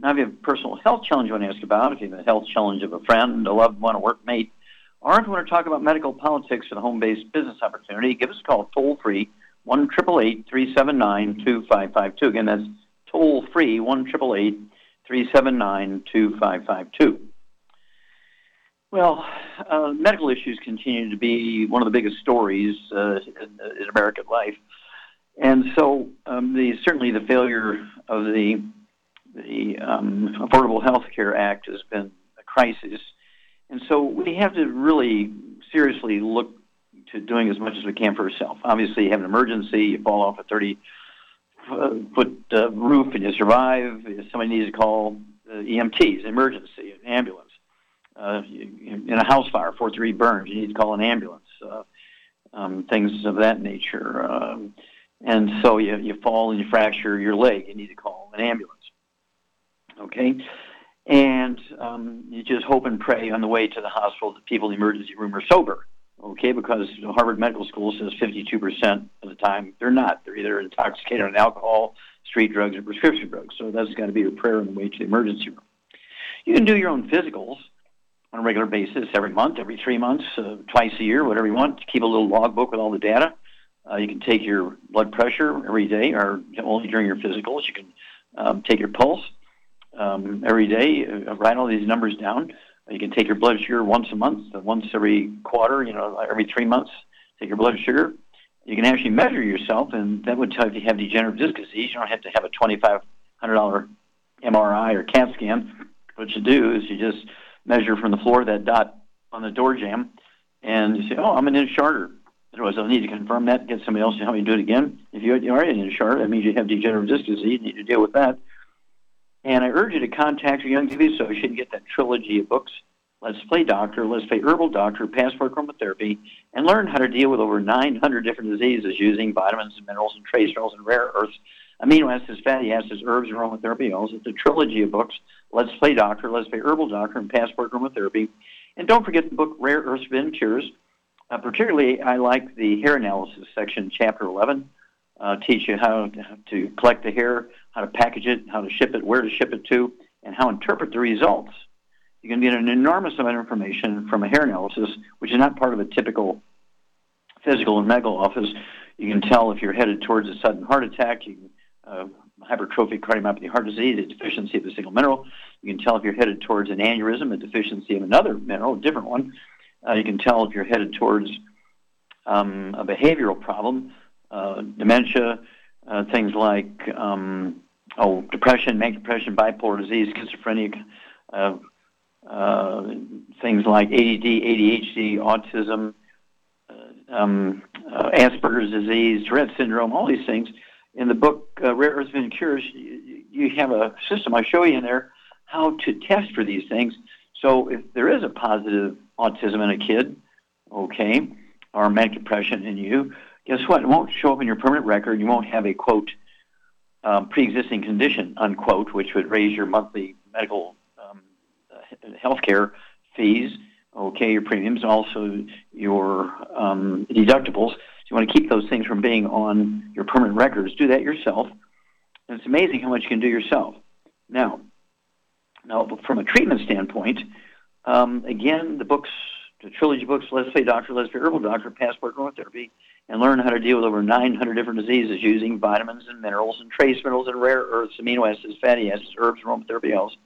Now, if you have a personal health challenge you want to ask about, if you have a health challenge of a friend, a loved one, a workmate, or if you want to talk about medical politics for the home-based business opportunity, give us a call toll-free, 1 379 2552 Again, that's toll-free, 1 379 2552 well, uh, medical issues continue to be one of the biggest stories uh, in, in, American life, and so um, the, certainly the failure of the the um, Affordable Health Care Act has been a crisis, and so we have to really seriously look to doing as much as we can for ourselves. Obviously, you have an emergency, you fall off a 30 foot uh, roof and you survive. Somebody needs to call the EMTs, emergency, an ambulance uh, in a house fire, fourth degree burns, you need to call an ambulance, uh, um, things of that nature. Um, and so you, you fall and you fracture your leg, you need to call an ambulance. Okay? And um, you just hope and pray on the way to the hospital that people in the emergency room are sober. Okay, because Harvard Medical School says 52% of the time they're not. They're either intoxicated on alcohol, street drugs, or prescription drugs. So that's got to be your prayer on the way to the emergency room. You can do your own physicals on a regular basis, every month, every three months, uh, twice a year, whatever you want. Keep a little logbook with all the data. Uh, you can take your blood pressure every day, or only during your physicals. You can um, take your pulse um, every day. Uh, write all these numbers down. You can take your blood sugar once a month, once every quarter. You know, every three months. Take your blood sugar. You can actually measure yourself, and that would tell you if you have degenerative disc disease. You don't have to have a twenty-five hundred dollar MRI or CAT scan. What you do is you just measure from the floor that dot on the door jamb, and you say, "Oh, I'm an inch shorter." Otherwise, I'll need to confirm that. Get somebody else to help me do it again. If you are an inch shorter, that means you have degenerative disc disease. You need to deal with that. And I urge you to contact your Youngevity associate and get that trilogy of books. Let's Play Doctor, Let's Play Herbal Doctor, Passport Aromatherapy, and learn how to deal with over 900 different diseases using vitamins and minerals and trace minerals and rare earths, amino acids, fatty acids, herbs, and aromatherapy oils. It's a trilogy of books Let's Play Doctor, Let's Play Herbal Doctor, and Passport Aromatherapy. And don't forget the book Rare Earths Forbidden Cures. Uh, particularly, I like the hair analysis section, Chapter 11. Uh, teach you how to, to collect the hair, how to package it, how to ship it, where to ship it to, and how to interpret the results. You can get an enormous amount of information from a hair analysis, which is not part of a typical physical and medical office. You can tell if you're headed towards a sudden heart attack. You can uh, hypertrophic cardiomyopathy heart disease, a deficiency of a single mineral. You can tell if you're headed towards an aneurysm, a deficiency of another mineral, a different one. Uh, you can tell if you're headed towards um, a behavioral problem, uh, dementia, uh, things like um, oh, depression, manic depression, bipolar disease, schizophrenia, uh, uh, things like ADD, ADHD, autism, uh, um, Asperger's disease, Tourette syndrome, all these things in the book uh, Rare Earths and Cures, you, you have a system I show you in there how to test for these things. So if there is a positive autism in a kid, okay, or manic depression in you, guess what? It won't show up in your permanent record. You won't have a quote um, pre-existing condition unquote, which would raise your monthly medical um, health care fees, okay, your premiums, also your um, deductibles you want to keep those things from being on your permanent records, do that yourself. And it's amazing how much you can do yourself. Now, now from a treatment standpoint, um, again, the books the trilogy books, Let's Play Doctor, Let's Play Herbal Doctor, Passport Aromatherapy, and learn how to deal with over 900 different diseases using vitamins and minerals and trace minerals and rare earths, amino acids, fatty acids, herbs, aromatherapy oils.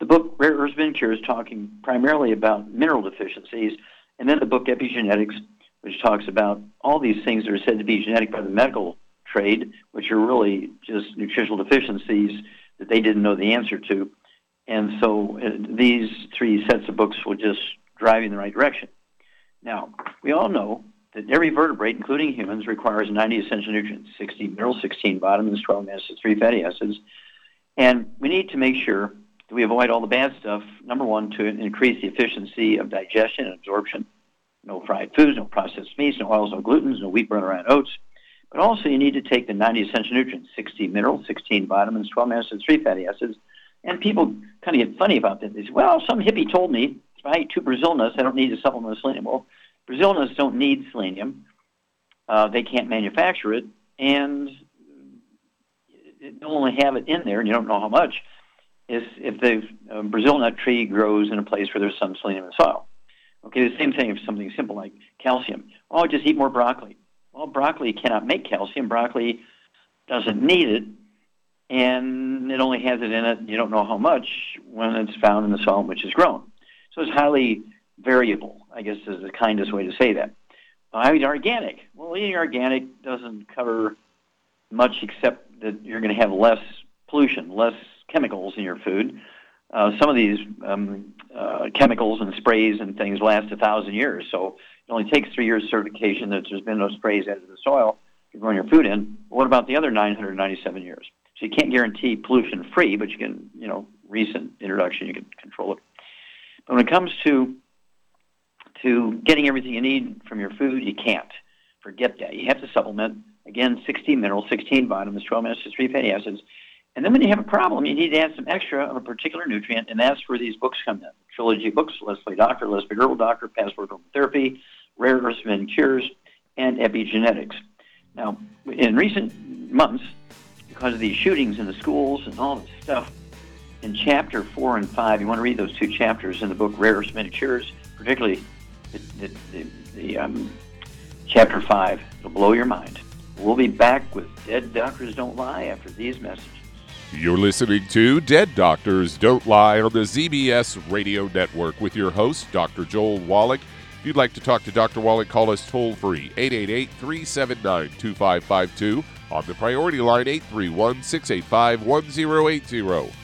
The book Rare Earths Been is talking primarily about mineral deficiencies, and then the book Epigenetics, which talks about all these things that are said to be genetic by the medical trade, which are really just nutritional deficiencies that they didn't know the answer to. And so uh, these three sets of books will just drive you in the right direction. Now, we all know that every vertebrate, including humans, requires 90 essential nutrients 60 minerals, 16 vitamins, 12 acids, 3 fatty acids. And we need to make sure that we avoid all the bad stuff. Number one, to increase the efficiency of digestion and absorption. No fried foods, no processed meats, no oils, no glutens, no wheat, bran, or oats. But also, you need to take the 90 essential nutrients 60 minerals, 16 vitamins, 12 acids, 3 fatty acids. And people kind of get funny about that. They say, well, some hippie told me if I eat two Brazil nuts, I don't need to supplement selenium. Well, Brazil nuts don't need selenium. Uh, they can't manufacture it, and they'll only have it in there, and you don't know how much. Is if the uh, Brazil nut tree grows in a place where there's some selenium in the soil. Okay, the same thing if something simple like calcium. Oh, just eat more broccoli. Well, broccoli cannot make calcium. Broccoli doesn't need it, and it only has it in it. And you don't know how much when it's found in the soil in which it's grown. So it's highly variable, I guess is the kindest way to say that. I organic. Well, eating organic doesn't cover much except that you're going to have less pollution, less chemicals in your food. Uh, some of these um, uh, chemicals and sprays and things last a thousand years, so it only takes three years certification that there's been no sprays added to the soil you're growing your food in. What about the other 997 years? So you can't guarantee pollution free, but you can, you know, recent introduction, you can control it. But when it comes to to getting everything you need from your food, you can't. Forget that. You have to supplement. Again, 16 minerals, 16 vitamins, 12 minerals, 3 fatty acids. And then when you have a problem, you need to add some extra of a particular nutrient, and that's where these books come in. Trilogy books, Let's Doctor, Let's Herbal Doctor, Passport Therapy, Rare Earths and Cures, and Epigenetics. Now, in recent months, because of these shootings in the schools and all this stuff, in chapter four and five, you want to read those two chapters in the book Rare Earths and Cures, particularly the, the, the, um, chapter five. It'll blow your mind. We'll be back with Dead Doctors Don't Lie after these messages. You're listening to Dead Doctors Don't Lie on the ZBS Radio Network with your host, Dr. Joel Wallach. If you'd like to talk to Dr. Wallach, call us toll free 888 379 2552 on the priority line 831 685 1080.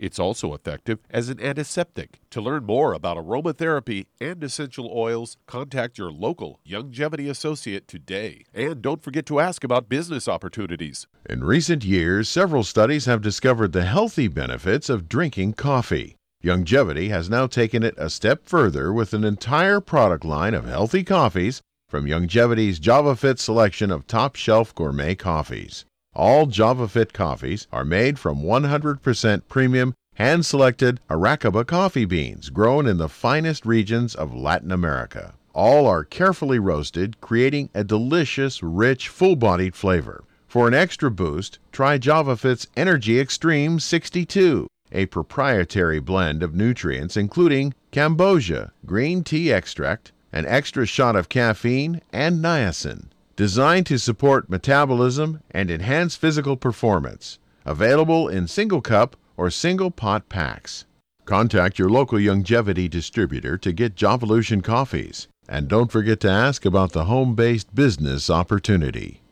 It's also effective as an antiseptic. To learn more about aromatherapy and essential oils, contact your local Youngevity associate today. And don't forget to ask about business opportunities. In recent years, several studies have discovered the healthy benefits of drinking coffee. Youngevity has now taken it a step further with an entire product line of healthy coffees from Youngevity's JavaFit selection of top shelf gourmet coffees. All JavaFit coffees are made from 100% premium, hand selected Arabica coffee beans grown in the finest regions of Latin America. All are carefully roasted, creating a delicious, rich, full bodied flavor. For an extra boost, try JavaFit's Energy Extreme 62 a proprietary blend of nutrients including cambogia, green tea extract, an extra shot of caffeine, and niacin designed to support metabolism and enhance physical performance. Available in single cup or single pot packs. Contact your local Youngevity distributor to get Javalution coffees. And don't forget to ask about the home based business opportunity.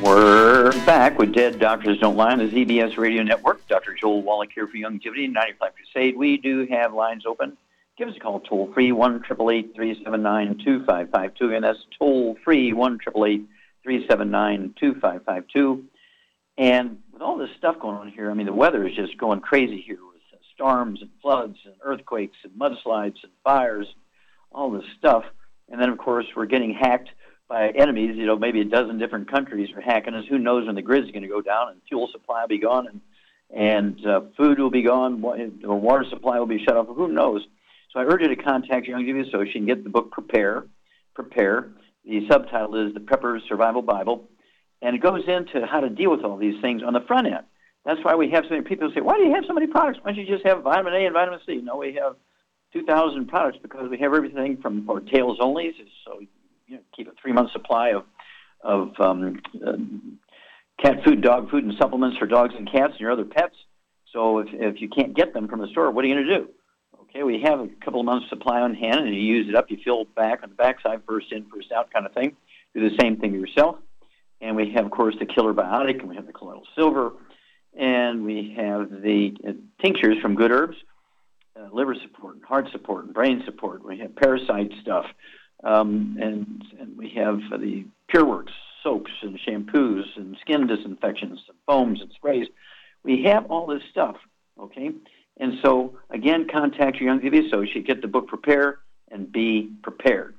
Word back with Dead Doctors Don't Lie on the ZBS Radio Network. Dr. Joel Wallach here for Youngevity, 95 Crusade. We do have lines open. Give us a call toll free, 1 379 2552. And that's toll free, 1 379 2552. And with all this stuff going on here, I mean, the weather is just going crazy here with storms and floods and earthquakes and mudslides and fires, all this stuff. And then, of course, we're getting hacked by enemies. You know, maybe a dozen different countries are hacking us. Who knows when the grid's going to go down and fuel supply will be gone and and uh, food will be gone or water supply will be shut off. Who knows? So I urge you to contact your Youngevity Associate and get the book Prepare. Prepare. The subtitle is The Prepper's Survival Bible, and it goes into how to deal with all these things on the front end. That's why we have so many people say, "Why do you have so many products? Why don't you just have vitamin A and vitamin C?" No, we have 2,000 products because we have everything from for tails only, so you know, keep a three month supply of of um, uh, cat food, dog food, and supplements for dogs and cats and your other pets. So if, if you can't get them from the store, what are you going to do? Okay, we have a couple of months supply on hand, and you use it up. You fill back on the backside, first in, first out kind of thing. Do the same thing yourself. And we have, of course, the killer biotic, and we have the colloidal silver, and we have the uh, tinctures from good herbs, uh, liver support, and heart support, and brain support. We have parasite stuff. Um, and, and we have the PureWorks soaps and shampoos and skin disinfections and foams and sprays. We have all this stuff, okay? And so, again, contact your Youngevity associate, get the book Prepare, and be prepared.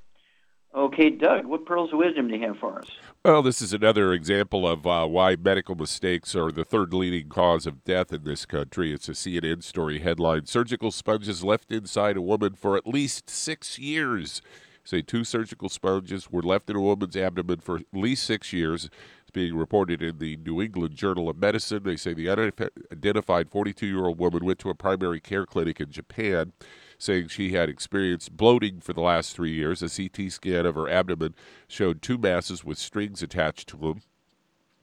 Okay, Doug, what pearls of wisdom do you have for us? Well, this is another example of uh, why medical mistakes are the third leading cause of death in this country. It's a CNN story headline Surgical sponges left inside a woman for at least six years say two surgical sponges were left in a woman's abdomen for at least six years. It's being reported in the New England Journal of Medicine. They say the unidentified 42 year old woman went to a primary care clinic in Japan, saying she had experienced bloating for the last three years. A CT scan of her abdomen showed two masses with strings attached to them.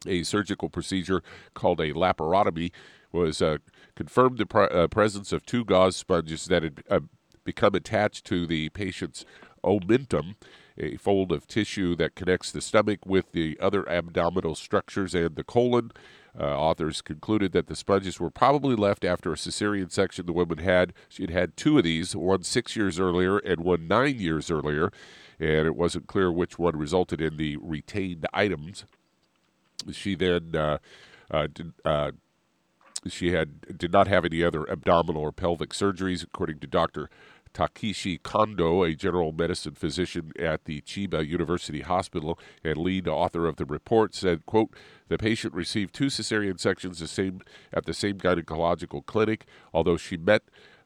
A surgical procedure called a laparotomy was uh, confirmed the pr- uh, presence of two gauze sponges that had uh, become attached to the patient's omentum, a fold of tissue that connects the stomach with the other abdominal structures and the colon. Uh, authors concluded that the sponges were probably left after a cesarean section the woman had. She had had two of these, one six years earlier and one nine years earlier, and it wasn't clear which one resulted in the retained items. She then uh, uh, did, uh, she had did not have any other abdominal or pelvic surgeries, according to Dr. Takeshi Kondo, a general medicine physician at the Chiba University Hospital and lead author of the report, said, quote, the patient received two cesarean sections the same, at the same gynecological clinic. Although she met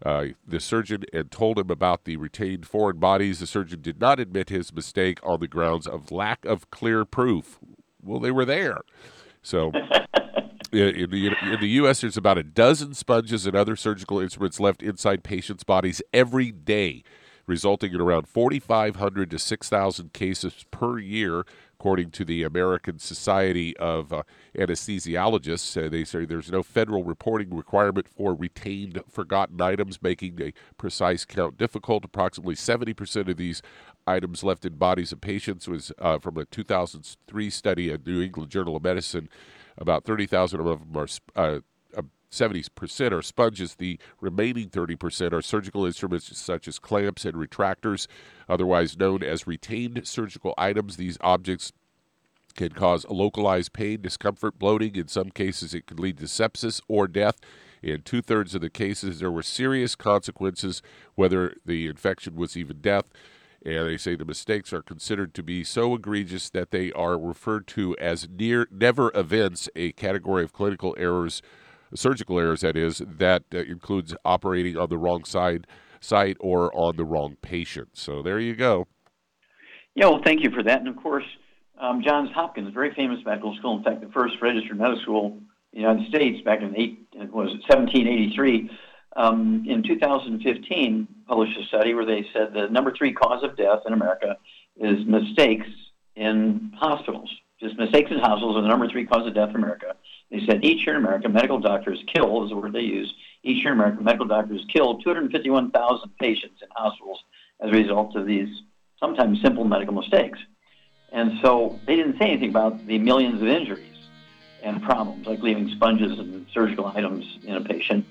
uh, the surgeon and told him about the retained foreign bodies, the surgeon did not admit his mistake on the grounds of lack of clear proof. Well, they were there. So in the, in the U.S., there's about a dozen sponges and other surgical instruments left inside patients' bodies every day, resulting in around 4,500 to 6,000 cases per year, according to the American Society of uh, Anesthesiologists. Uh, they say there's no federal reporting requirement for retained forgotten items, making a precise count difficult. Approximately 70% of these items left in bodies of patients was uh, from a 2003 study at New England Journal of Medicine about 30,000 of them are uh, 70% are sponges. The remaining 30% are surgical instruments such as clamps and retractors, otherwise known as retained surgical items. These objects can cause localized pain, discomfort, bloating. In some cases, it could lead to sepsis or death. In two thirds of the cases, there were serious consequences, whether the infection was even death. And they say the mistakes are considered to be so egregious that they are referred to as near never events, a category of clinical errors, surgical errors, that is, that uh, includes operating on the wrong side site or on the wrong patient. So there you go. Yeah, well, thank you for that. And of course, um, Johns Hopkins, very famous medical school, in fact, the first registered medical school in the United States back in eight, was 1783 um, in 2015 published a study where they said the number three cause of death in America is mistakes in hospitals. Just mistakes in hospitals are the number three cause of death in America. They said each year in America, medical doctors kill, is the word they use, each year in America, medical doctors kill 251,000 patients in hospitals as a result of these sometimes simple medical mistakes. And so they didn't say anything about the millions of injuries and problems, like leaving sponges and surgical items in a patient.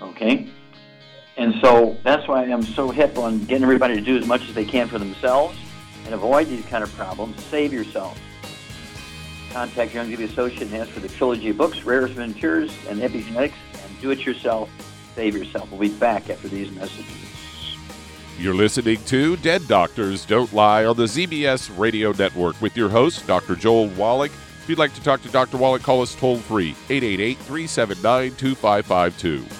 Okay? And so that's why I'm so hip on getting everybody to do as much as they can for themselves and avoid these kind of problems. Save yourself. Contact your Youngevity associate and ask for the trilogy of books, Rarest Ventures and Epigenetics, and do it yourself. Save yourself. We'll be back after these messages. You're listening to Dead Doctors Don't Lie on the ZBS Radio Network with your host, Dr. Joel Wallach. If you'd like to talk to Dr. Wallach, call us toll free, 888 379 2552.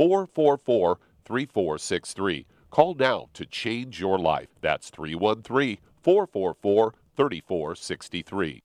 444 3463. Call now to change your life. That's 313 444 3463.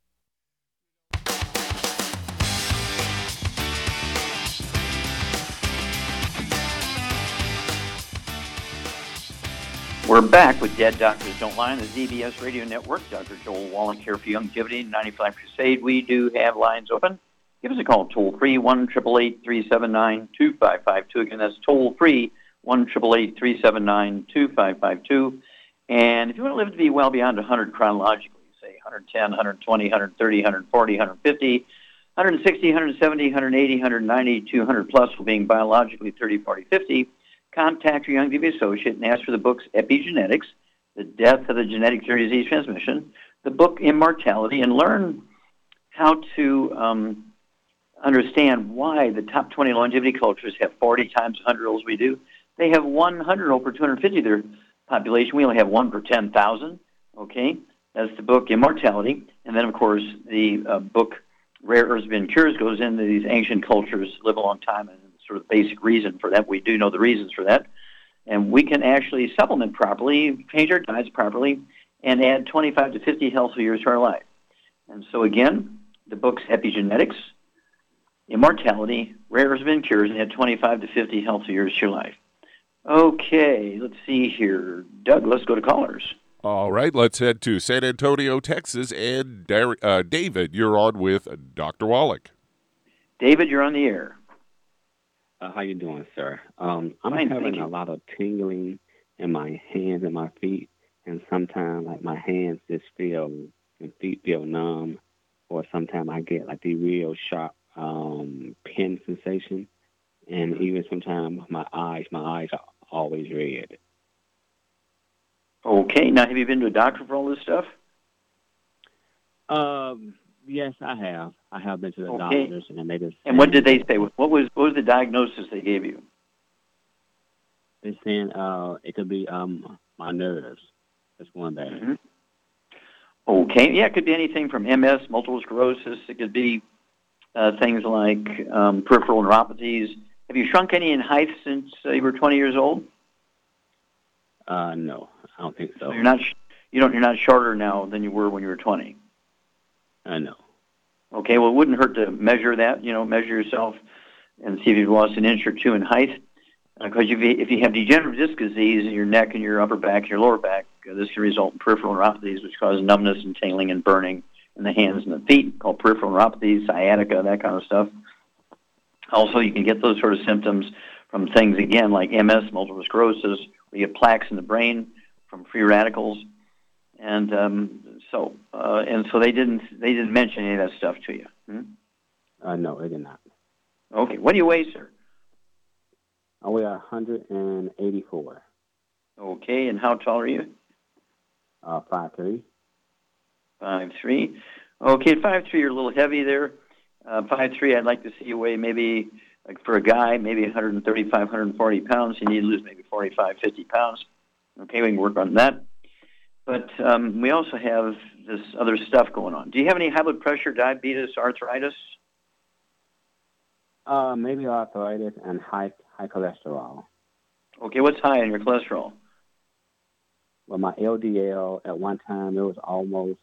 We're back with Dead Doctors Don't Lie on the ZBS Radio Network. Dr. Joel Wallach here for Youngevity 95 Crusade. We do have lines open. Give us a call toll free, 1 379 2552. Again, that's toll free, 1 379 2552. And if you want to live to be well beyond 100 chronologically, say 110, 120, 130, 140, 150, 160, 170, 180, 190, 200 plus for being biologically 30, 40, 50, contact your Youngevity associate and ask for the books Epigenetics, The Death of the Genetic Disease Transmission, the book Immortality, and learn how to um, understand why the top 20 longevity cultures have 40 times 100 year olds we do. They have 100 over 250 of their population. We only have one per 10,000. Okay, that's the book Immortality, and then of course the uh, book Rare Earths and Cures goes into these ancient cultures live a long time and sort of the basic reason for that. We do know the reasons for that. and we can actually supplement properly, change our diets properly, and add 25 to 50 healthy years to our life. And so again, the book's Epigenetics, Immortality, Rare Has Cures, and add 25 to 50 healthy years to your life. Okay, let's see here. Doug, let's go to callers. All right, let's head to San Antonio, Texas, and uh, David, you're on with Dr. Wallach. David, you're on the air. Uh, how you doing, sir? Um, I'm Fine, having a lot of tingling in my hands and my feet, and sometimes like my hands just feel and feet feel numb, or sometimes I get like the real sharp um, pin sensation, and even sometimes my eyes, my eyes are always red. Okay. Now, have you been to a doctor for all this stuff? Um. Yes, I have. I have been to the okay. doctors, and they just. And what did they say? What was what was the diagnosis they gave you? They're saying uh, it could be um, my nerves. That's one thing. Mm-hmm. Okay. Yeah, it could be anything from MS, multiple sclerosis. It could be uh, things like um, peripheral neuropathies. Have you shrunk any in height since uh, you were 20 years old? Uh, no, I don't think so. so you're not you don't you're not shorter now than you were when you were 20. I know. Okay, well, it wouldn't hurt to measure that. You know, measure yourself and see if you've lost an inch or two in height. Because uh, if, you, if you have degenerative disc disease in your neck and your upper back and your lower back, uh, this can result in peripheral neuropathies, which cause numbness and tingling and burning in the hands and the feet, called peripheral neuropathy, sciatica, that kind of stuff. Also, you can get those sort of symptoms from things again like MS, multiple sclerosis, where you have plaques in the brain from free radicals, and um, so uh, and so they didn't they didn't mention any of that stuff to you. Hmm? Uh, no, they did not. Okay, what do you weigh, sir? I weigh 184. Okay, and how tall are you? Uh, five three. Five three. Okay, five three. You're a little heavy there. Uh, five three. I'd like to see you weigh maybe like for a guy maybe 135, 140 pounds. You need to lose maybe 45, 50 pounds. Okay, we can work on that. But um, we also have this other stuff going on. Do you have any high blood pressure, diabetes, arthritis? Uh, maybe arthritis and high high cholesterol. Okay, what's high in your cholesterol? Well, my LDL at one time it was almost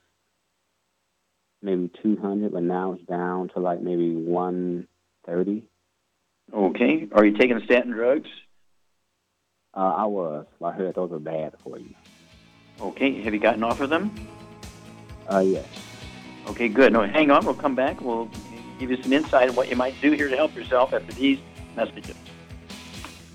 maybe 200, but now it's down to like maybe 130. Okay. Are you taking statin drugs? Uh, I was. I heard those are bad for you. Okay. Have you gotten off of them? Uh, yes. Okay, good. No, hang on. We'll come back. We'll give you some insight on what you might do here to help yourself after these messages.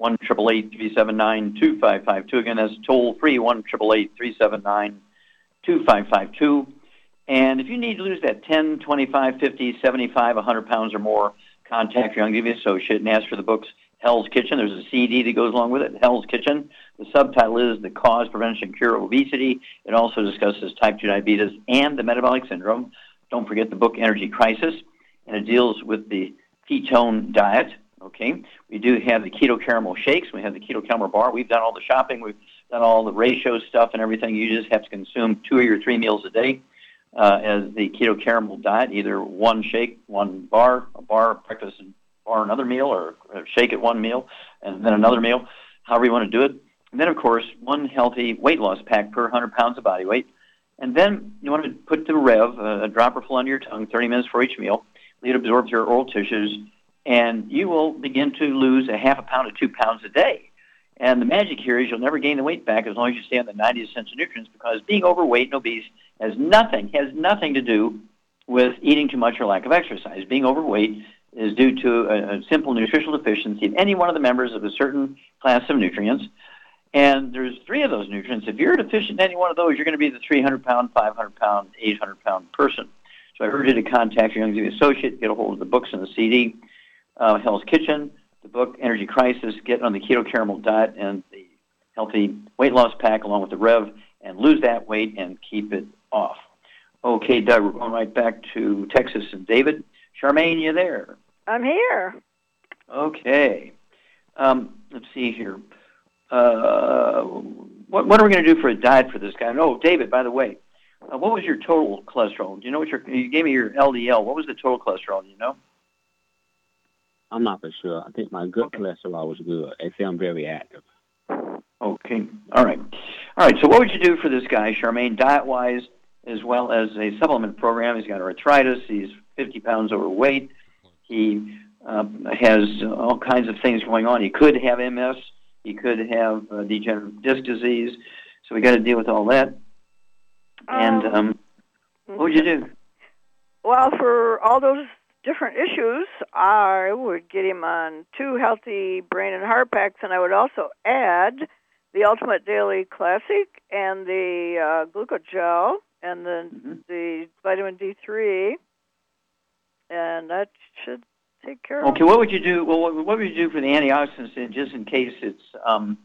one triple eight three seven nine two five five two. Again, that's toll free one triple eight three seven nine two five five two. And if you need to lose that 10, 25, 50, 75, 100 pounds or more, contact your Youngevity associate and ask for the books Hell's Kitchen. There's a CD that goes along with it, Hell's Kitchen. The subtitle is The Cause, Prevention, Cure of Obesity. It also discusses type 2 diabetes and the metabolic syndrome. Don't forget the book Energy Crisis, and it deals with the ketone diet Okay, we do have the keto caramel shakes. We have the keto caramel bar. We've done all the shopping. We've done all the ratio stuff and everything. You just have to consume two or your three meals a day uh, as the keto caramel diet. Either one shake, one bar, a bar breakfast and bar another meal, or, or shake at one meal and then another meal. However you want to do it. And then, of course, one healthy weight loss pack per 100 pounds of body weight. And then you want to put the Rev, a dropper full under your tongue, 30 minutes for each meal. It absorb through your oral tissues and you will begin to lose a half a pound to two pounds a day. And the magic here is you'll never gain the weight back as long as you stay on the 90 essential nutrients because being overweight and obese has nothing, has nothing to do with eating too much or lack of exercise. Being overweight is due to a, a simple nutritional deficiency in any one of the members of a certain class of nutrients. And there's three of those nutrients. If you're deficient in any one of those, you're going to be the 300 pound, 500 pound, 800 pound person. So I urge you to contact your Youngevity associate, get a hold of the books and the CD uh, Hell's Kitchen, the book Energy Crisis, get on the keto caramel diet and the healthy weight loss pack along with the Rev and lose that weight and keep it off. Okay, Doug, we're going right back to Texas and David. Charmaine, you there? I'm here. Okay. Um, let's see here. Uh, what, what, are we going to do for a diet for this guy? Oh, David, by the way, uh, what was your total cholesterol? Do you know what your, you gave me your LDL. What was the total cholesterol? Do you know? I'm not for sure. I think my good okay. cholesterol was good. They say I'm very active. Okay. All right. All right. So what would you do for this guy, Charmaine, diet-wise, as well as a supplement program? He's got arthritis. He's 50 pounds overweight. He uh, has all kinds of things going on. He could have MS. He could have uh, degenerative disc disease. So we got to deal with all that. And um, um, what would you do? Well, for all those different issues, I would get him on two healthy brain and heart packs, and I would also add the Ultimate Daily Classic and the uh, Glucogel and the mm-hmm. the vitamin D3, and that should take care of. Okay, what would you do? Well, what, what would you do for the antioxidants, just in case it's um,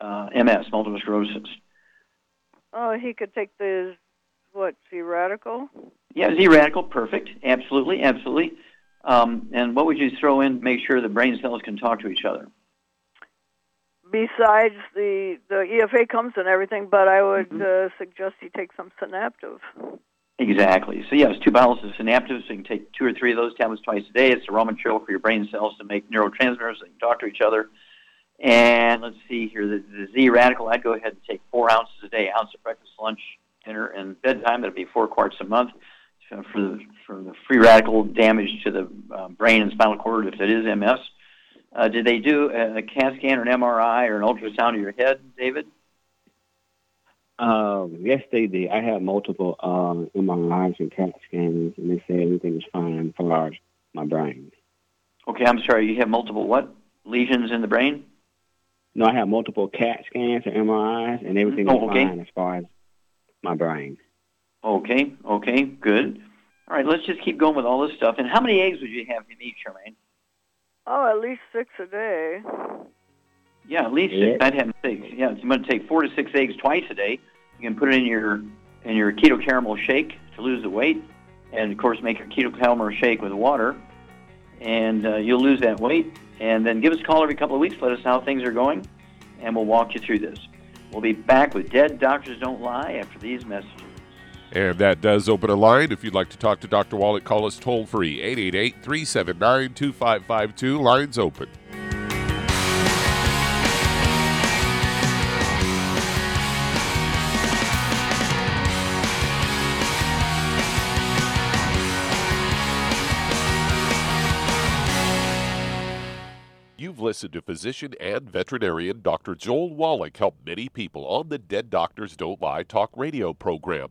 uh, MS, multiple sclerosis? Oh, he could take the what Z radical. Yeah, Z radical, perfect. Absolutely, absolutely. Um, and what would you throw in to make sure the brain cells can talk to each other? Besides the the EFA comes and everything, but I would mm-hmm. uh, suggest you take some Synaptive. Exactly. So yes, two bottles of Synaptive. So you can take two or three of those tablets twice a day. It's the raw material for your brain cells to make neurotransmitters that can talk to each other. And let's see here, the, the Z radical. I'd go ahead and take four ounces a day, ounce of breakfast, lunch, dinner, and bedtime. That'd be four quarts a month for the for the free radical damage to the uh, brain and spinal cord if it is MS. Uh, did they do a, a CAT scan or an MRI or an ultrasound of your head, David? Um, yes, they did. I had multiple uh, MRIs and CAT scans, and they said everything was fine for my brain. Okay, I'm sorry. You have multiple what lesions in the brain? No, I have multiple CAT scans and MRIs, and everything oh, was okay. fine as far as my brain. Okay, okay, good. All right, let's just keep going with all this stuff. And how many eggs would you have him eat, Charmaine? Oh, at least six a day. Yeah, at least yeah. six. I'd have six. Yeah, it's going to take four to six eggs twice a day. You can put it in your in your keto caramel shake to lose the weight, and of course make your keto caramel shake with water, and uh, you'll lose that weight. And then give us a call every couple of weeks. Let us know how things are going, and we'll walk you through this. We'll be back with Dead Doctors Don't Lie after these messages. And that does open a line. If you'd like to talk to Dr. Wallach, call us toll free 888 379 2552. Lines open. You've listened to physician and veterinarian Dr. Joel Wallach help many people on the Dead Doctors Don't Lie talk radio program.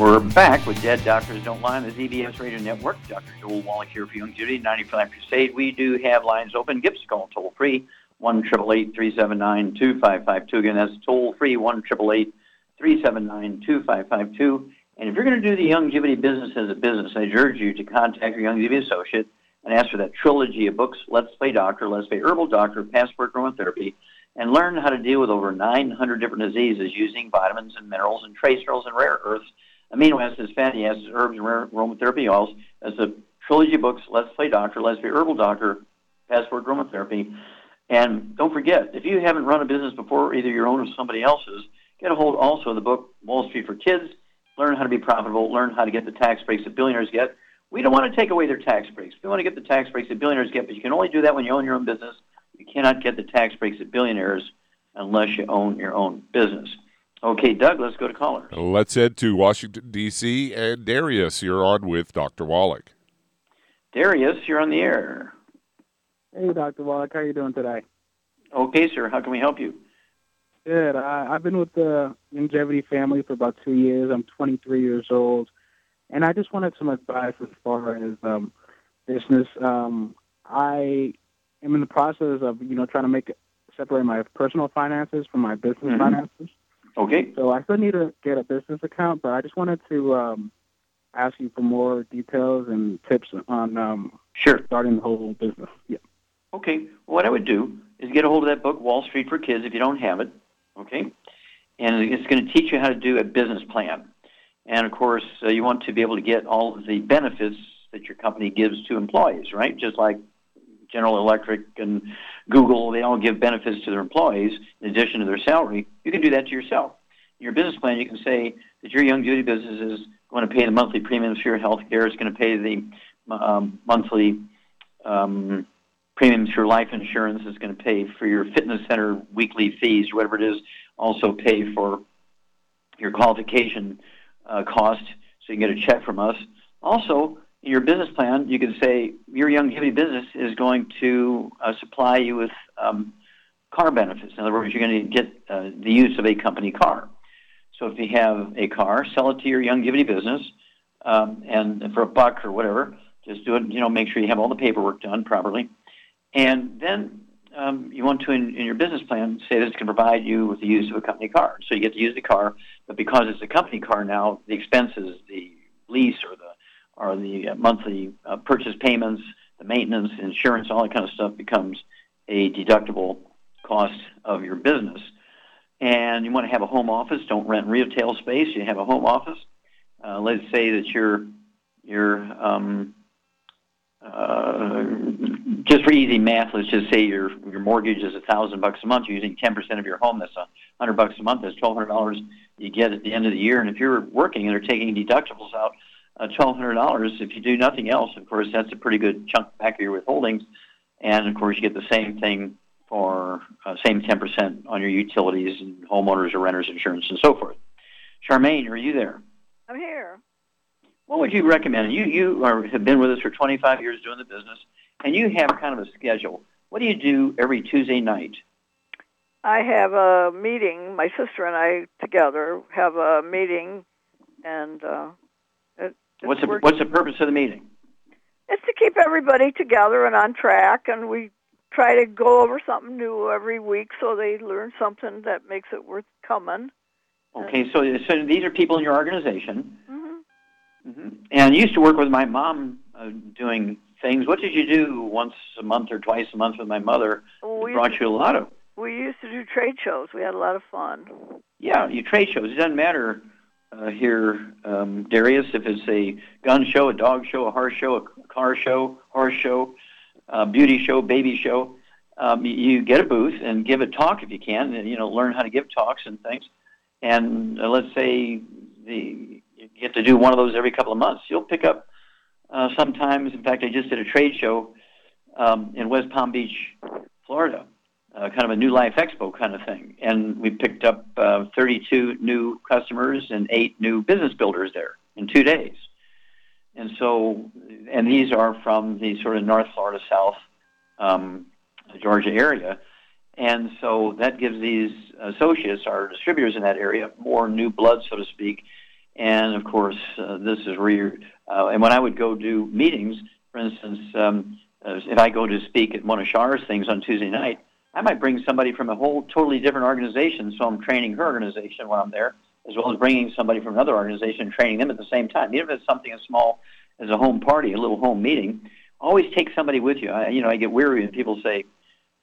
We're back with Dead Doctors Don't Lie on the ZBS Radio Network. Dr. Joel Wallach here for Youngevity, 95 Crusade. We do have lines open. Give us a call toll free, 1 379 2552. Again, that's toll free, 1 379 2552. And if you're going to do the Youngevity business as a business, I urge you to contact your Youngevity associate and ask for that trilogy of books, Let's Play Doctor, Let's Play Herbal Doctor, Passport Aromatherapy, and learn how to deal with over 900 different diseases using vitamins and minerals and trace minerals and rare earths amino acids, fatty acids, herbs, and aromatherapy oils. As a trilogy of books, Let's Play Doctor, Let's Be Herbal Doctor, Passport Aromatherapy. And don't forget, if you haven't run a business before, either your own or somebody else's, get a hold also of the book Wall Street for Kids. Learn how to be profitable. Learn how to get the tax breaks that billionaires get. We don't want to take away their tax breaks. We want to get the tax breaks that billionaires get, but you can only do that when you own your own business. You cannot get the tax breaks of billionaires unless you own your own business. Okay, Doug, let's go to callers. Let's head to Washington, D.C. And Darius, you're on with Dr. Wallach. Darius, you're on the air. Hey, Dr. Wallach. How are you doing today? Okay, sir. How can we help you? Good. I, I've been with the Youngevity family for about two years. I'm 23 years old. And I just wanted some advice as far as um, business. Um, I am in the process of, you know, trying to make separate my personal finances from my business mm-hmm. finances. Okay. So I still need to get a business account, but I just wanted to um, ask you for more details and tips on um, sure starting the whole business. Yeah. Okay. Well, what I would do is get a hold of that book, Wall Street for Kids, if you don't have it. Okay. And it's going to teach you how to do a business plan. And of course, uh, you want to be able to get all of the benefits that your company gives to employees, right? Just like General Electric and Google, they all give benefits to their employees in addition to their salary. You can do that to yourself. In your business plan, you can say that your Youngevity business is going to pay the monthly premiums for your health care. It's going to pay the um, monthly um, premiums for life insurance. It's going to pay for your fitness center weekly fees, whatever it is. Also pay for your qualification uh, cost, so you can get a check from us. Also, your business plan, you can say your Youngevity business is going to uh, supply you with um, car benefits. In other words, you're going to get uh, the use of a company car. So if you have a car, sell it to your Youngevity business, um, and for a buck or whatever, just do it. You know, make sure you have all the paperwork done properly, and then um, you want to, in, in, your business plan, say this can provide you with the use of a company car. So you get to use the car, but because it's a company car now, the expenses, the lease or the or the uh, monthly uh, purchase payments, the maintenance, insurance, all that kind of stuff becomes a deductible cost of your business. And you want to have a home office. Don't rent retail space. You have a home office. Uh, let's say that you're you're um, uh, just for easy math, let's just say your your mortgage is a thousand bucks a month. You're using ten percent of your home. That's a hundred bucks a month. That's twelve hundred dollars you get at the end of the year. And if you're working and they're taking deductibles out, uh, twelve hundred dollars. If you do nothing else, of course, that's a pretty good chunk back of your withholdings. And of course, you get the same thing for uh, same ten percent on your utilities and homeowners or renters insurance and so forth. Charmaine, are you there? I'm here what would you recommend? You you are, have been with us for 25 years doing the business, and you have kind of a schedule. What do you do every Tuesday night? I have a meeting. My sister and I together have a meeting, and uh, what's the what's the purpose of the meeting? It's to keep everybody together and on track, and we try to go over something new every week so they learn something that makes it worth coming. Okay, so so these are people in your organization. Mm-hmm Mm-hmm. And used to work with my mom uh, doing things. What did you do once a month or twice a month with my mother? Well, we brought you a lot of. We used to do trade shows. We had a lot of fun. Yeah, you trade shows. It doesn't matter uh, here, um, Darius, if it's a gun show, a dog show, a horse show, a car show, horse show, a beauty show, baby show. Um, you get a booth and give a talk if you can, and you know learn how to give talks and things. And uh, let's say the you get to do one of those every couple of months. You'll pick up uh, sometimes. In fact, I just did a trade show um, in West Palm Beach, Florida, uh, kind of a new life expo kind of thing, and we picked up uh, 32 new customers and eight new business builders there in two days. And so, and these are from the sort of North Florida, South um, Georgia area. And so that gives these associates, our distributors in that area, more new blood, so to speak, and of course, uh, this is where uh, and when I would go do meetings, for instance, um, if I go to speak at one of Char's things on Tuesday night, I might bring somebody from a whole totally different organization, so I'm training her organization while I'm there, as well as bringing somebody from another organization and training them at the same time. Even if it's something as small as a home party, a little home meeting, always take somebody with you. I, you know, I get weary when people say,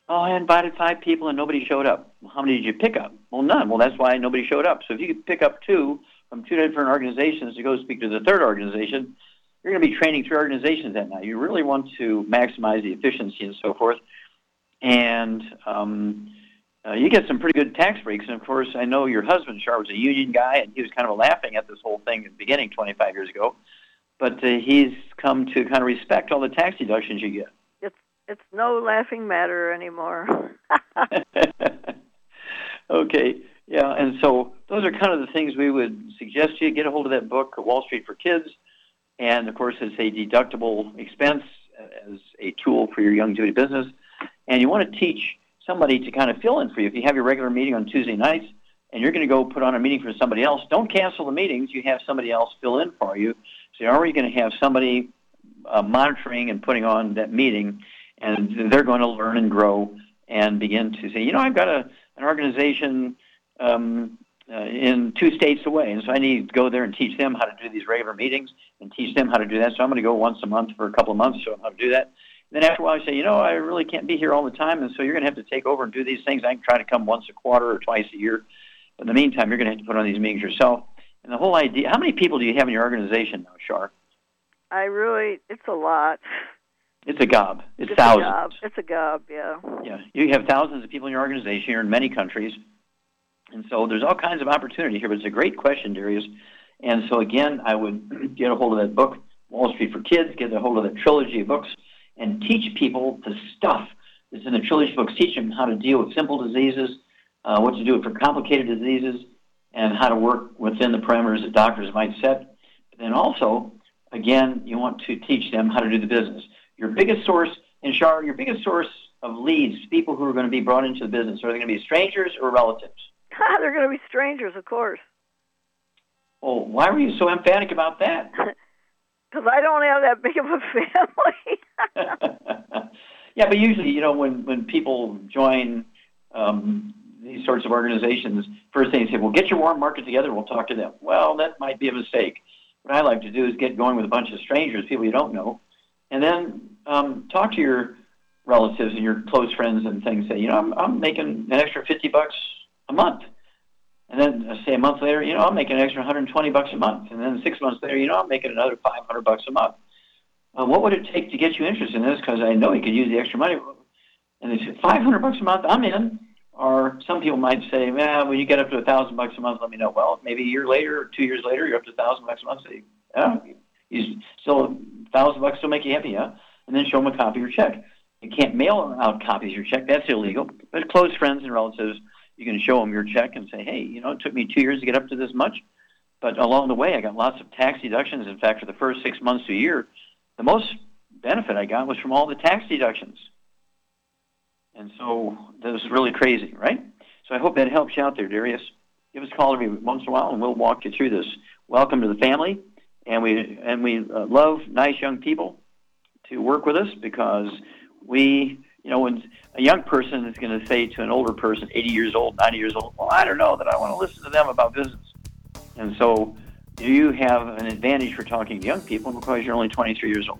"Oh, I invited five people and nobody showed up." Well, how many did you pick up? Well, none. Well, that's why nobody showed up. So if you could pick up two from two different organizations to go speak to the third organization, you're going to be training three organizations that night. You really want to maximize the efficiency and so forth. And um, uh, you get some pretty good tax breaks. And of course, I know your husband, Char, was a union guy, and he was kind of laughing at this whole thing at the beginning 25 years ago. But uh, he's come to kind of respect all the tax deductions you get. It's it's no laughing matter anymore. okay. Yeah, and so those are kind of the things we would suggest you get a hold of that book, Wall Street for Kids, and of course it's a deductible expense as a tool for your young longevity business. And you want to teach somebody to kind of fill in for you. If you have your regular meeting on Tuesday nights and you're going to go put on a meeting for somebody else, don't cancel the meetings. You have somebody else fill in for you. So you're already going to have somebody uh, monitoring and putting on that meeting, and they're going to learn and grow and begin to say, you know, I've got a, an organization um, uh, in two states away, and so I need to go there and teach them how to do these regular meetings and teach them how to do that. So I'm going to go once a month for a couple of months, show them how to do that. Then after a while, I say, you know, I really can't be here all the time, and so you're going to have to take over and do these things. I can try to come once a quarter or twice a year. But in the meantime, you're going to have to put on these meetings yourself. And the whole idea, how many people do you have in your organization now, Shar? I really, it's a lot. It's a gob. It's, it's thousands. A gob. It's a gob, yeah. Yeah, you have thousands of people in your organization. You're in many countries. And so there's all kinds of opportunity here, but it's a great question, Darius. And so again, I would get a hold of that book, Wall Street for Kids, get a hold of that trilogy of books, and teach people the stuff that's in the trilogy books. Teach them how to deal with simple diseases, uh, what to do for complicated diseases, and how to work within the parameters that doctors might set. But then also, again, you want to teach them how to do the business. Your biggest source, in Char, your biggest source of leads, people who are going to be brought into the business, are they going to be strangers or relatives? They're going to be strangers, of course. Well, why were you so emphatic about that? Because I don't have that big of a family. yeah, but usually, you know, when when people join um, these sorts of organizations, first thing they say, "Well, get your warm market together. We'll talk to them." Well, that might be a mistake. What I like to do is get going with a bunch of strangers, people you don't know, and then um, talk to your relatives and your close friends and things. Say, you know, I'm, I'm making an extra fifty bucks a month. And then say a month later, you know, I'm making an extra 120 bucks a month. And then six months later, you know, I'm making another 500 bucks a month. Uh, what would it take to get you interested in this? Because I know you could use the extra money. And they say 500 bucks a month, I'm in. Or some people might say, man, when you get up to a thousand bucks a month, let me know. Well, maybe a year later or two years later, you're up to a thousand bucks a month. Say, yeah, you still a thousand bucks still make you happy, yeah? And then show them a copy of your check. You can't mail out copies of your check. That's illegal. But close friends and relatives you can show them your check and say, hey, you know, it took me two years to get up to this much, but along the way, I got lots of tax deductions. In fact, for the first six months to a year, the most benefit I got was from all the tax deductions. And so that was really crazy, right? So I hope that helps you out there, Darius. Give us a call every once in a while, and we'll walk you through this. Welcome to the family, and we and we uh, love nice young people to work with us because we you know, when a young person is going to say to an older person, 80 years old, 90 years old, well, I don't know that I want to listen to them about business. And so you have an advantage for talking to young people because you're only 23 years old.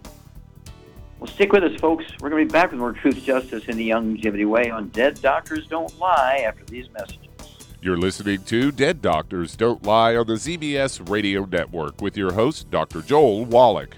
Well, stick with us, folks. We're going to be back with more truth, justice, in the Young longevity way on Dead Doctors Don't Lie after these messages. You're listening to Dead Doctors Don't Lie on the ZBS Radio Network with your host, Dr. Joel Wallach.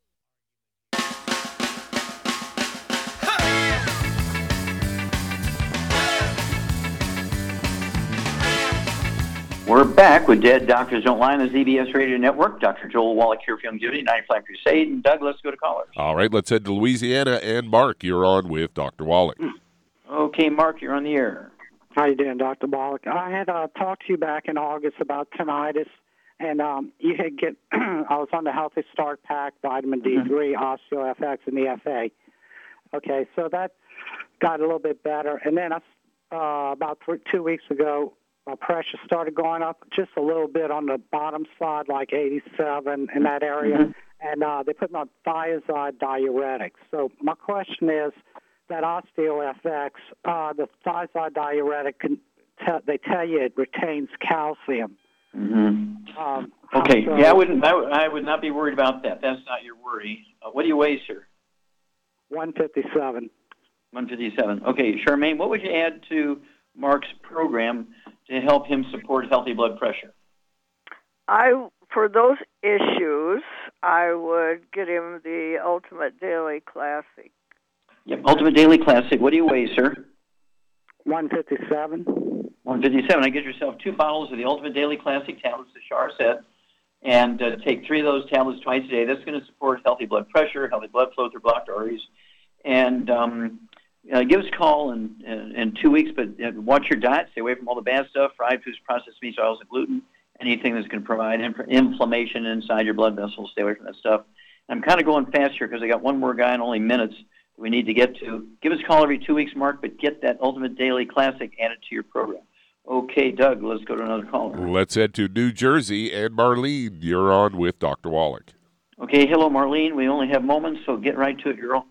We're back with Dead Doctors Don't Lie on the ZBS Radio Network. Dr. Joel Wallach here from Youngevity, 95 Crusade. And Doug, let's go to callers. All right, let's head to Louisiana. And Mark, you're on with Dr. Wallach. Okay, Mark, you're on the air. How you doing, Dr. Wallach? I had uh, talked to you back in August about tinnitus, and um, you had get. I was on the Healthy Start Pack, vitamin D3, mm-hmm. OsteoFX, and the FA. Okay, so that got a little bit better, and then I, uh, about three, two weeks ago, my pressure started going up just a little bit on the bottom side, like 87 in that area, mm-hmm. and uh, they put me on thiazide diuretics. So my question is that OsteoFX, uh, the thiazide diuretic, can te- they tell you it retains calcium. Mm-hmm. Um, okay, so, yeah, I wouldn't. I, w- I would not be worried about that. That's not your worry. Uh, what do you weigh, sir? 157. 157. Okay, Charmaine, what would you add to Mark's program to help him support healthy blood pressure? I for those issues, I would get him the Ultimate Daily Classic. Yep, Ultimate Daily Classic. What do you weigh, sir? 157. 157. I get yourself two bottles of the Ultimate Daily Classic tablets, as Shar said, and uh, take three of those tablets twice a day. That's going to support healthy blood pressure, healthy blood flow through blocked arteries, and um, uh, give us a call in, in, in two weeks, but uh, watch your diet. Stay away from all the bad stuff, fried foods, processed meats, oils, and gluten. Anything that's going to provide inf- inflammation inside your blood vessels, stay away from that stuff. I'm kind of going fast here because I got one more guy in only minutes we need to get to. Give us a call every two weeks, Mark, but get that Ultimate Daily Classic added to your program. Okay, Doug, let's go to another caller. Let's head to New Jersey. And Marlene, you're on with Dr. Wallach. Okay, hello, Marlene. We only have moments, so get right to it, girl.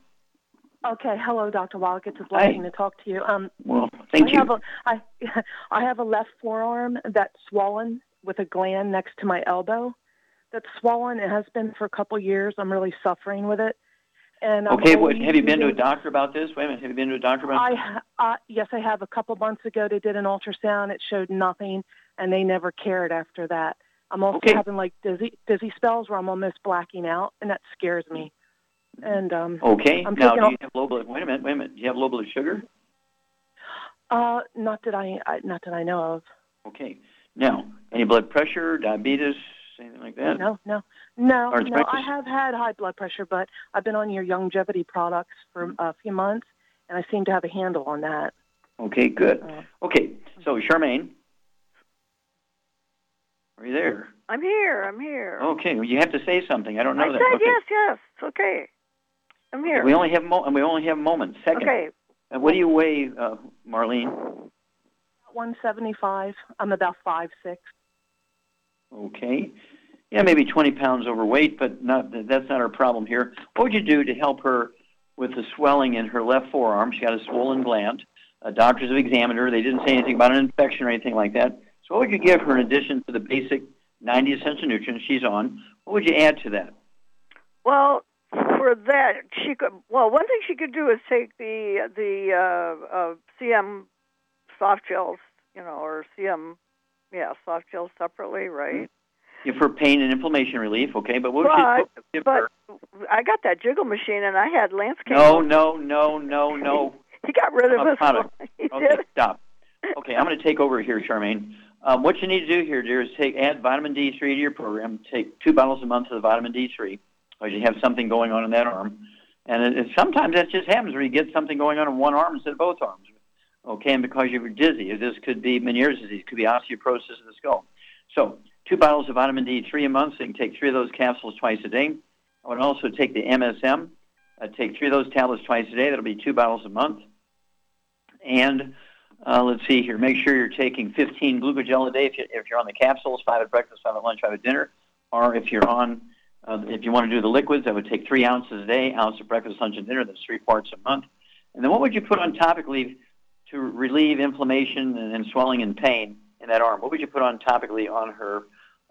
Okay, hello, Dr. Wallach. It's a blessing Hi. to talk to you. Um, well, thank I you. Have a, I, I have a left forearm that's swollen with a gland next to my elbow. That's swollen. It has been for a couple years. I'm really suffering with it. And I'm okay, what, have you been to a doctor about this? Wait a minute, have you been to a doctor about I this? uh, yes, I have. A couple months ago, they did an ultrasound. It showed nothing, and they never cared after that. I'm also Okay. having like dizzy dizzy spells where I'm almost blacking out, and that scares me. And um, Okay, I'm now do you have low blood? Wait a minute, wait a minute. Do you have low blood sugar? uh, not that I, I not that I know of. Okay. Now, any blood pressure, diabetes, anything like that? No, no, no, no. Arthritis? I have had high blood pressure, but I've been on your Youngevity products for a few months, and I seem to have a handle on that. Okay, good. Uh, Okay, so Charmaine, Are you there? I'm here. I'm here. Okay, well, you have to say something. I don't know I that. said okay. yes, yes. It's okay. I'm here. We only have mo- we only have moments. Second. Okay. Uh, what do you weigh, uh, Marlene? 175. I'm about five six. Okay. Yeah, maybe 20 pounds overweight, but not that's not our problem here. What would you do to help her with the swelling in her left forearm? She got a swollen gland. Uh, doctors have examined her. They didn't say anything about an infection or anything like that. So what would you give her in addition to the basic 90 essential nutrients she's on? What would you add to that? Well, for that, she could. Well, one thing she could do is take the the uh, uh, CM soft gels, you know, or CM, yeah, soft gels separately, right? Yeah, for pain and inflammation relief, okay. But what would but, you what would you give her? but I got that jiggle machine, and I had landscape. No, no, no, no, no. He got rid of Uh, his. Okay, did. stop. Okay, I'm going to take over here, Charmaine. Um, what you need to do here, dear, is take add vitamin D3 to your program. Take two bottles a month of the vitamin D3, because you have something going on in that arm. And it, it, sometimes that just happens where you get something going on in one arm instead of both arms. Okay, and because you're dizzy, this could be Meniere's disease, could be osteoporosis of the skull. So, two bottles of vitamin D3 a month, so you can take three of those capsules twice a day. I would also take the MSM. I'd take three of those tablets twice a day. That'll be two bottles a month. And uh, let's see here. Make sure you're taking 15 glucogel a day if, you, if you're on the capsules, five at breakfast, five at lunch, five at dinner. Or if you're on, uh, if you want to do the liquids, I would take three ounces a day, ounce of breakfast, lunch, and dinner. That's three parts a month. And then what would you put on topically to relieve inflammation and, and swelling and pain in that arm? What would you put on topically on her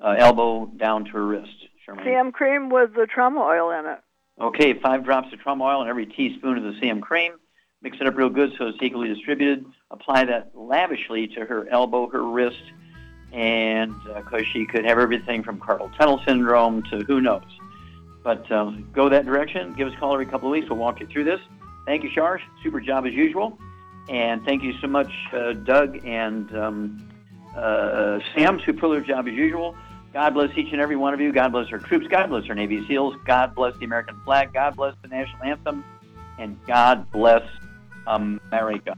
uh, elbow down to her wrist? Charmaine? CM cream with the trauma oil in it. Okay, five drops of trauma oil in every teaspoon of the CM cream. Mix it up real good so it's equally distributed. Apply that lavishly to her elbow, her wrist, and because she could have everything from carpal tunnel syndrome to who knows. But uh, go that direction. Give us a call every couple of weeks. We'll walk you through this. Thank you, Charge. Super job as usual. And thank you so much, uh, Doug and um, uh, Sam. Super job as usual. God bless each and every one of you. God bless our troops. God bless our Navy SEALs. God bless the American flag. God bless the national anthem. And God bless America.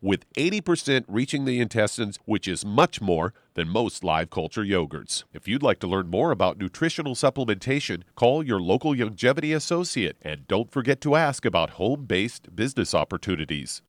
with 80% reaching the intestines, which is much more than most live culture yogurts. If you'd like to learn more about nutritional supplementation, call your local Youngevity associate and don't forget to ask about home based business opportunities.